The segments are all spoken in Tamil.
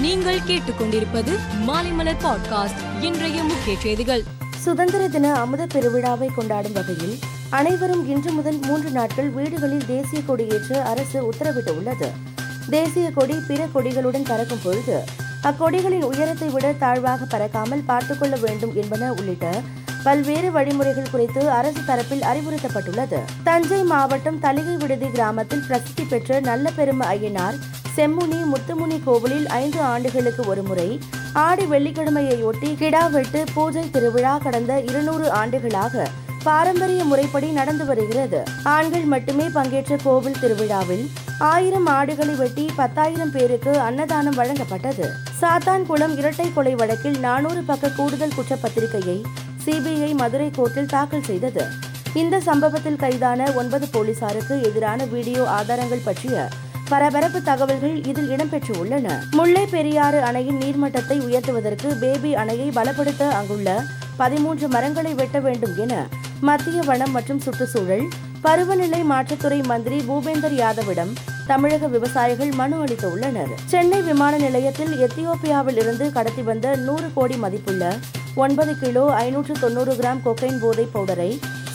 நீங்கள் கேட்டுக்கொண்டிருப்பது மாலைமலர் பாட்காஸ்ட் இன்றைய முக்கிய செய்திகள். சுதந்திர தின அமுத பெருவிழாவை கொண்டாடும் வகையில் அனைவரும் இன்று முதல் மூன்று நாட்கள் வீடுகளில் தேசிய கொடி ஏற்ற அரசு உத்தரவிட்டுள்ளது. தேசிய கொடி பிற கொடிகளுடன் பறக்கும் பொழுது அக்கொடிகளின் உயரத்தை விட தாழ்வாக பறக்காமல் பார்த்துக் கொள்ள வேண்டும் என்பன உள்ளிட்ட பல்வேறு வழிமுறைகள் குறித்து அரசு தரப்பில் அறிவுறுத்தப்பட்டுள்ளது. தஞ்சை மாவட்டம் தலிகை விடுதி கிராமத்தில் பிரசித்தி பெற்ற நல்ல பெரும ஐயனார் செம்முனி முத்துமுனி கோவிலில் ஐந்து ஆண்டுகளுக்கு ஒருமுறை ஆடி வெள்ளிக்கிழமையொட்டி கிடா வெட்டு பூஜை திருவிழா கடந்த இருநூறு ஆண்டுகளாக பாரம்பரிய முறைப்படி நடந்து வருகிறது. ஆண்கள் மட்டுமே பங்கேற்ற கோவில் திருவிழாவில் ஆயிரம் ஆடுகளை வெட்டி பத்தாயிரம் பேருக்கு அன்னதானம் வழங்கப்பட்டது. சாத்தான்குளம் இரட்டை கொலை வழக்கில் நானூறு பக்க கூடுதல் குற்றப்பத்திரிகையை சிபிஐ மதுரை கோர்ட்டில் தாக்கல் செய்தது. இந்த சம்பவத்தில் கைதான ஒன்பது போலீசாருக்கு எதிரான வீடியோ ஆதாரங்கள் பற்றிய பரபரப்பு தகவல்கள் இதில் இடம்பெற்றுள்ளன முல்லை பெரியாறு அணையின் நீர்மட்டத்தை உயர்த்துவதற்கு பேபி அணையை பலப்படுத்த அங்குள்ள பதிமூன்று மரங்களை வெட்ட வேண்டும் என மத்திய வனம் மற்றும் சுற்றுச்சூழல் பருவநிலை மாற்றத்துறை மந்திரி பூபேந்தர் யாதவிடம் தமிழக விவசாயிகள் மனு அளித்துள்ளனர். சென்னை விமான நிலையத்தில் எத்தியோப்பியாவில் இருந்து கடத்தி வந்த நூறு கோடி மதிப்புள்ள ஒன்பது கிலோ ஐநூற்று தொண்ணூறு கிராம் கொக்கைன் போதைப் பவுடரை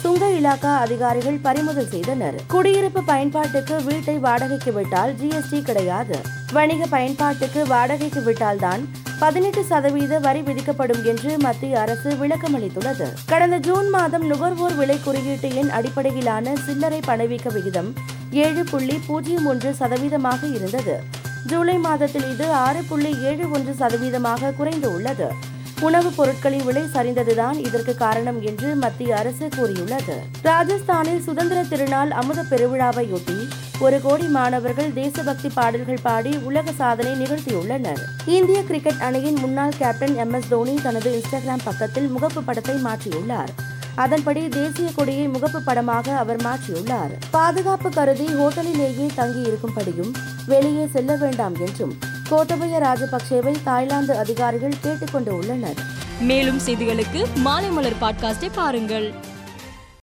சுங்க இலாக்கா அதிகாரிகள் பறிமுதல் செய்தனர். குடியிருப்பு பயன்பாட்டுக்கு வீட்டை வாடகைக்கு விட்டால் ஜிஎஸ்டி கிடையாது. வணிக பயன்பாட்டுக்கு வாடகைக்கு விட்டால்தான் பதினெட்டு சதவீத வரி விதிக்கப்படும் என்று மத்திய அரசு விளக்கமளித்துள்ளது. கடந்த ஜூன் மாதம் நுகர்வோர் விலை குறியீட்டு எண் அடிப்படையிலான சில்லறை பணவீக்க விகிதம் ஏழு புள்ளி பூஜ்ஜியம் ஒன்று சதவீதமாக இருந்தது. ஜூலை மாதத்தில் இது ஆறு புள்ளி ஏழு ஒன்று சதவீதமாக குறைந்து உள்ளது. உணவுப் பொருட்களின் விலை சரிந்ததுதான் இதற்கு காரணம் என்று மத்திய அரசு கூறியுள்ளது. ராஜஸ்தானில் சுதந்திர திருநாள் அமுத பெருவிழாவையொட்டி ஒரு கோடி மாணவர்கள் தேசபக்தி பாடல்கள் பாடி உலக சாதனை நிகழ்த்தியுள்ளனர். இந்திய கிரிக்கெட் அணியின் முன்னாள் கேப்டன் எம். எஸ். தோனி தனது இன்ஸ்டாகிராம் பக்கத்தில் முகப்பு படத்தை மாற்றியுள்ளார். அதன்படி தேசிய கொடியை முகப்பு படமாக அவர் மாற்றியுள்ளார். பாதுகாப்பு கருதி ஹோட்டலிலேயே தங்கி இருக்கும்படியும் வெளியே செல்ல வேண்டாம் என்றும் கோத்தபய ராஜபக்சேவை தாய்லாந்து அதிகாரிகள் கேட்டுக்கொண்டு உள்ளனர். மேலும் செய்திகளுக்கு மாலைமலர் பாட்காஸ்டை பாருங்கள்.